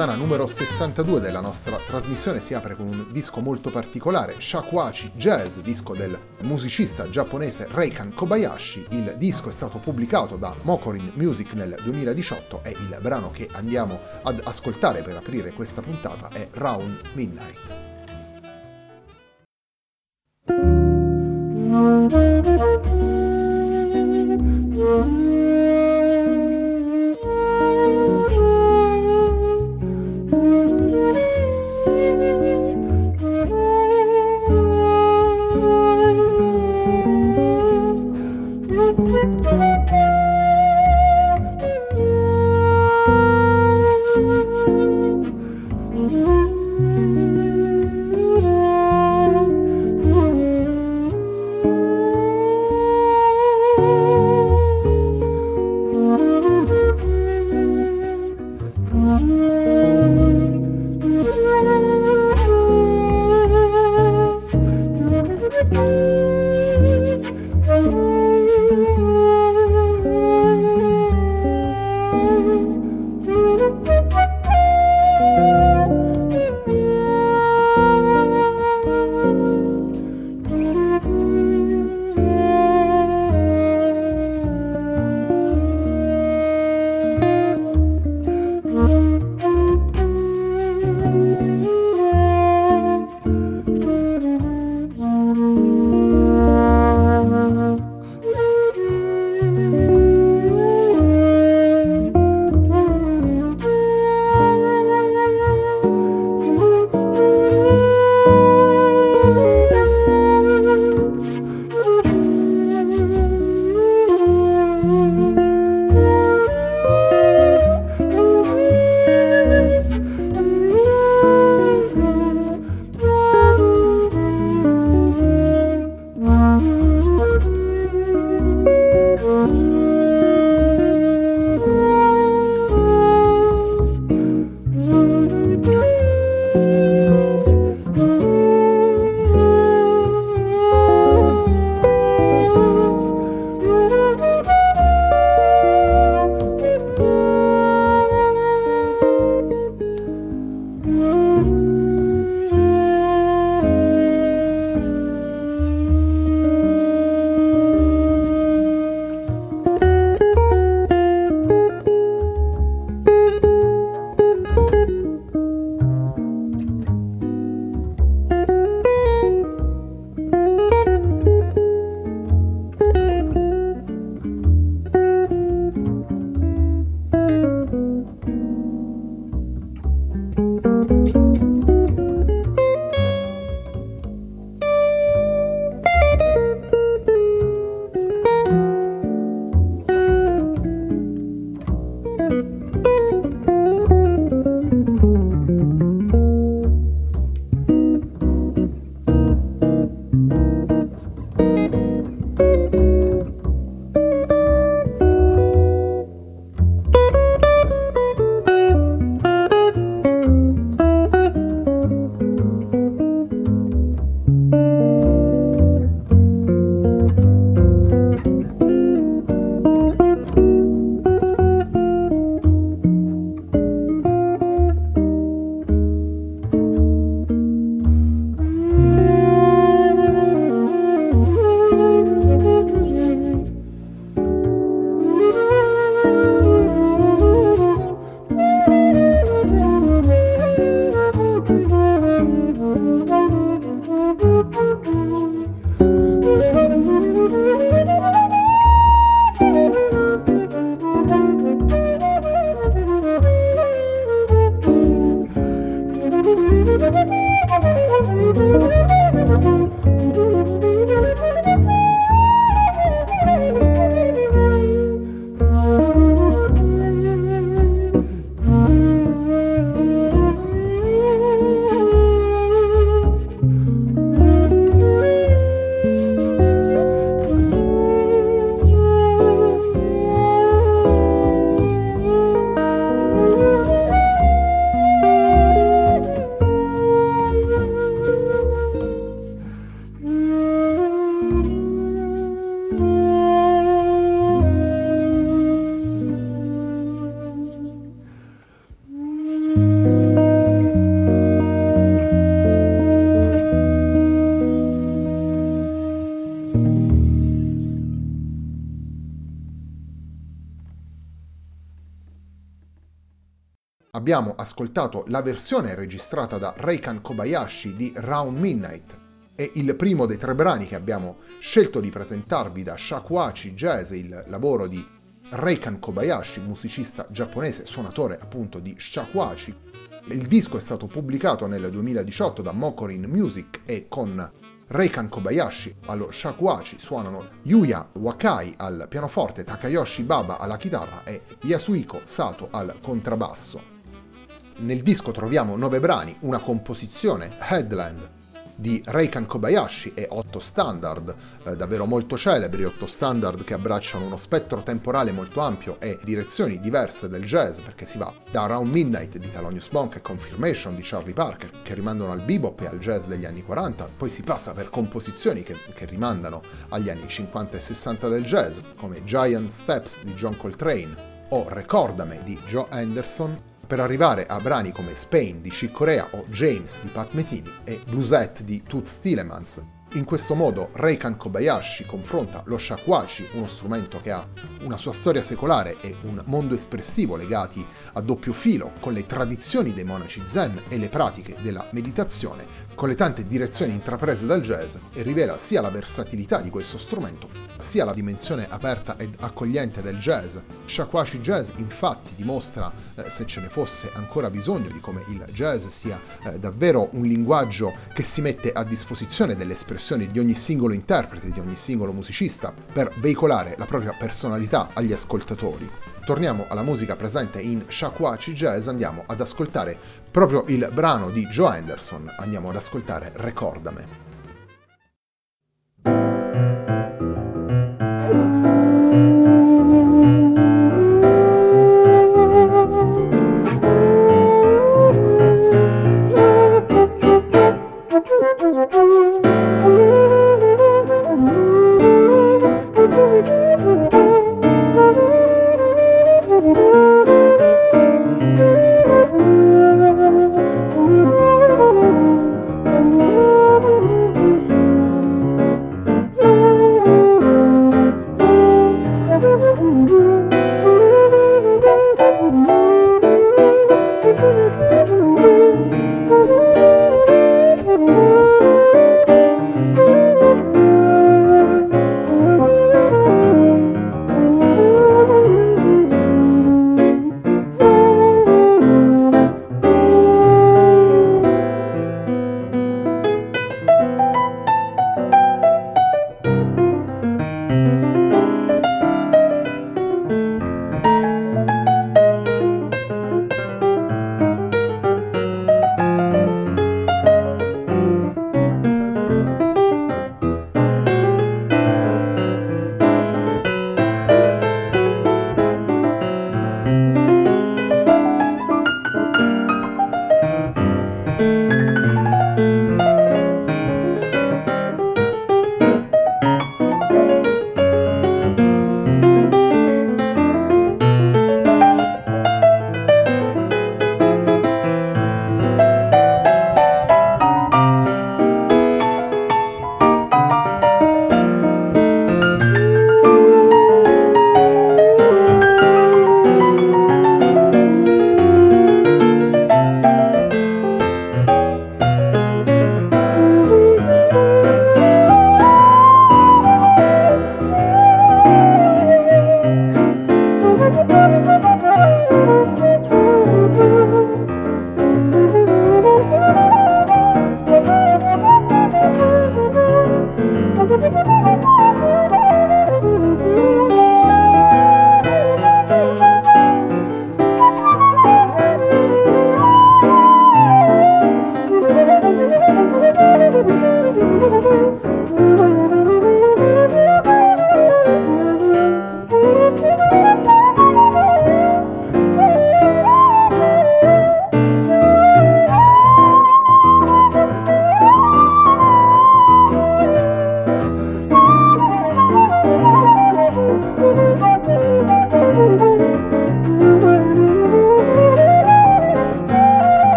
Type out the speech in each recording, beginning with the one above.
Settimana numero 62 della nostra trasmissione si apre con un disco molto particolare, Shakuachi Jazz, disco del musicista giapponese Reikan Kobayashi. Il disco è stato pubblicato da Mokorin Music nel 2018 e il brano che andiamo ad ascoltare per aprire questa puntata è Round Midnight. Abbiamo ascoltato la versione registrata da Reikan Kobayashi di Round Midnight, è il primo dei tre brani che abbiamo scelto di presentarvi da Shakuachi Jazz, il lavoro di Reikan Kobayashi, musicista giapponese, suonatore appunto di Shakuachi. Il disco è stato pubblicato nel 2018 da Mokorin Music e con Reikan Kobayashi allo shakuachi suonano Yuya Wakai al pianoforte, Takayoshi Baba alla chitarra e Yasuhiko Sato al contrabbasso. Nel disco troviamo nove brani, una composizione, Headland, di Reikan Kobayashi e otto standard, eh, davvero molto celebri, otto standard che abbracciano uno spettro temporale molto ampio e direzioni diverse del jazz, perché si va da Around Midnight di Thelonious Monk e Confirmation di Charlie Parker, che rimandano al bebop e al jazz degli anni 40, poi si passa per composizioni che, che rimandano agli anni 50 e 60 del jazz, come Giant Steps di John Coltrane o Recordame di Joe Anderson per arrivare a brani come Spain di Chick Corea o James di Pat Metini e Bluesette di Toots Tillemans, in questo modo Reikan Kobayashi confronta lo shakuhachi, uno strumento che ha una sua storia secolare e un mondo espressivo legati a doppio filo, con le tradizioni dei monaci zen e le pratiche della meditazione, con le tante direzioni intraprese dal jazz e rivela sia la versatilità di questo strumento, sia la dimensione aperta ed accogliente del jazz. Shakuhachi Jazz infatti dimostra, eh, se ce ne fosse ancora bisogno, di come il jazz sia eh, davvero un linguaggio che si mette a disposizione delle espressioni di ogni singolo interprete, di ogni singolo musicista, per veicolare la propria personalità agli ascoltatori. Torniamo alla musica presente in Shakuhachi Jazz, andiamo ad ascoltare proprio il brano di Joe Anderson, andiamo ad ascoltare Recordame.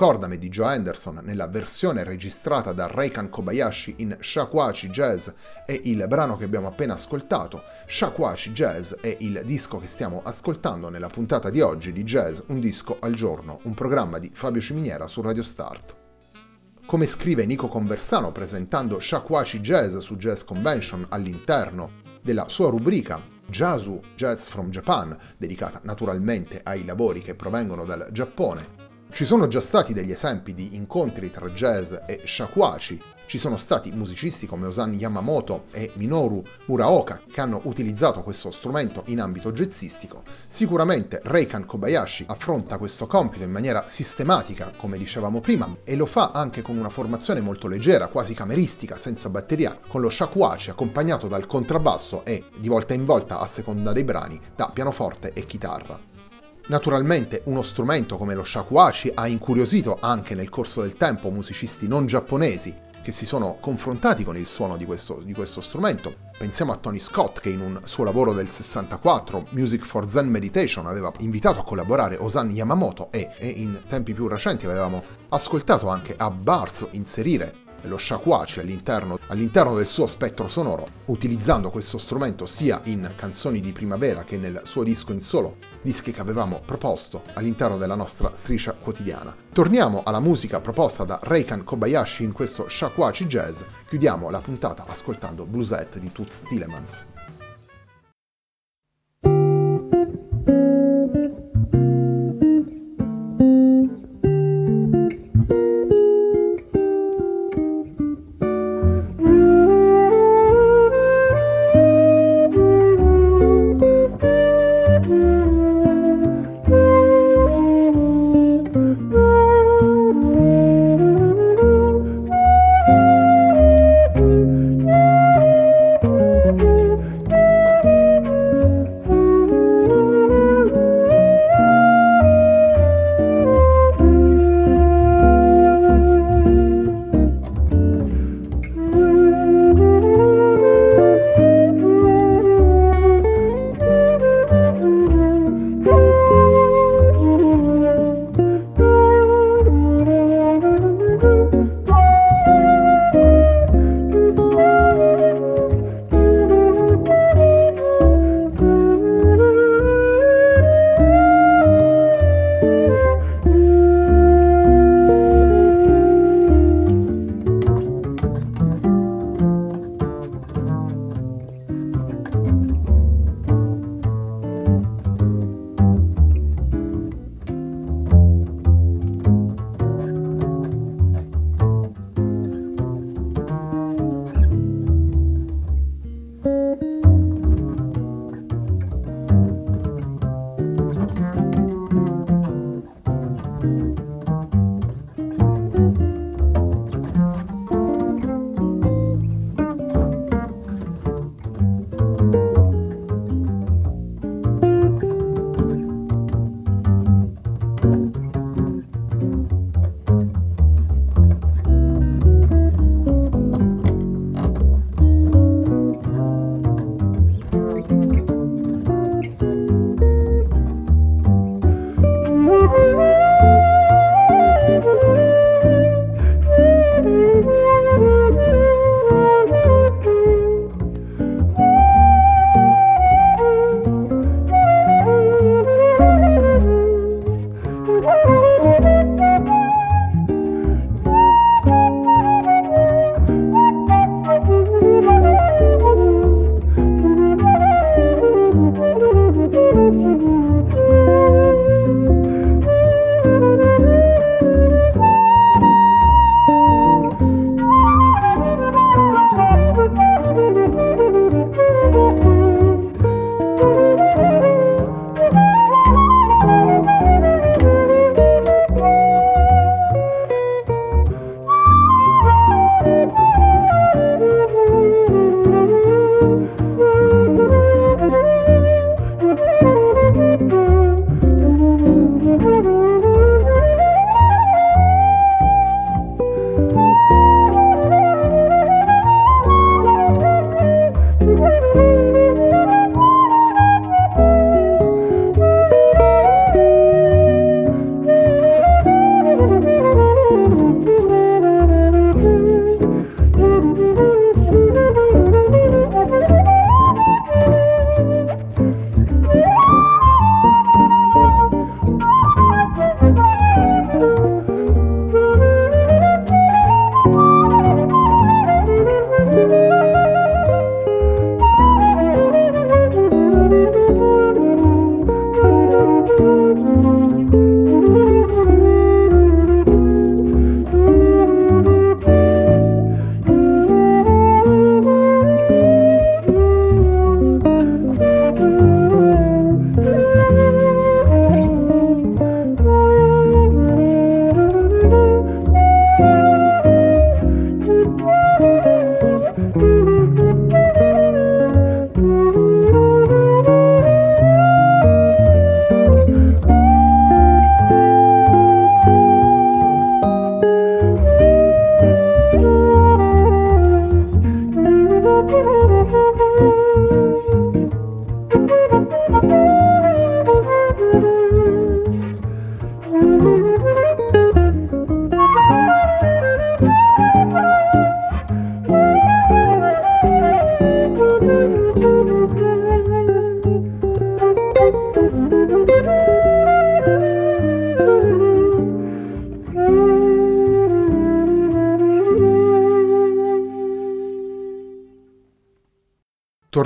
Recordame di Joe Anderson nella versione registrata da Reikan Kobayashi in Shakuachi Jazz è il brano che abbiamo appena ascoltato. Shakuachi Jazz è il disco che stiamo ascoltando nella puntata di oggi di Jazz Un disco al giorno, un programma di Fabio Ciminiera su Radio Start. Come scrive Nico Conversano presentando Shakuachi Jazz su Jazz Convention all'interno della sua rubrica Jazzu Jazz from Japan, dedicata naturalmente ai lavori che provengono dal Giappone, ci sono già stati degli esempi di incontri tra jazz e shakuhachi, ci sono stati musicisti come Osan Yamamoto e Minoru Muraoka che hanno utilizzato questo strumento in ambito jazzistico. Sicuramente Reikan Kobayashi affronta questo compito in maniera sistematica, come dicevamo prima, e lo fa anche con una formazione molto leggera, quasi cameristica, senza batteria, con lo shakuhachi accompagnato dal contrabbasso e, di volta in volta a seconda dei brani, da pianoforte e chitarra. Naturalmente uno strumento come lo shakuhachi ha incuriosito anche nel corso del tempo musicisti non giapponesi che si sono confrontati con il suono di questo, di questo, strumento. Pensiamo a Tony Scott che in un suo lavoro del 64, Music for Zen Meditation, aveva invitato a collaborare Osan Yamamoto e, e in tempi più recenti avevamo ascoltato anche a Bars inserire lo shakuhachi all'interno, all'interno, del suo spettro sonoro, utilizzando questo strumento sia in canzoni di primavera che nel suo disco in solo, dischi che avevamo proposto all'interno della nostra striscia quotidiana. Torniamo alla musica proposta da Reikan Kobayashi in questo shakuhachi jazz, chiudiamo la puntata ascoltando Bluesette di Toots Tillemans.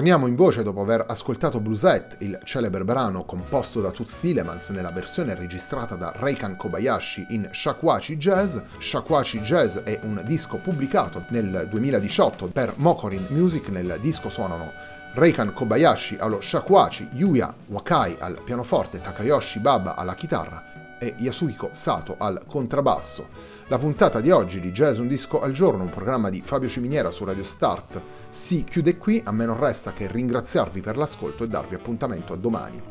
Torniamo in voce dopo aver ascoltato Bluesette, il celebre brano composto da Toots Thielemans nella versione registrata da Reikan Kobayashi in Shakuachi Jazz. Shakuachi Jazz è un disco pubblicato nel 2018 per Mokorin Music, nel disco suonano Reikan Kobayashi allo shakuachi, Yuya Wakai al pianoforte, Takayoshi Baba alla chitarra e Yasuhiko Sato al contrabbasso. La puntata di oggi di Jazz Un Disco al Giorno, un programma di Fabio Ciminiera su Radio Start, si chiude qui, a me non resta che ringraziarvi per l'ascolto e darvi appuntamento a domani.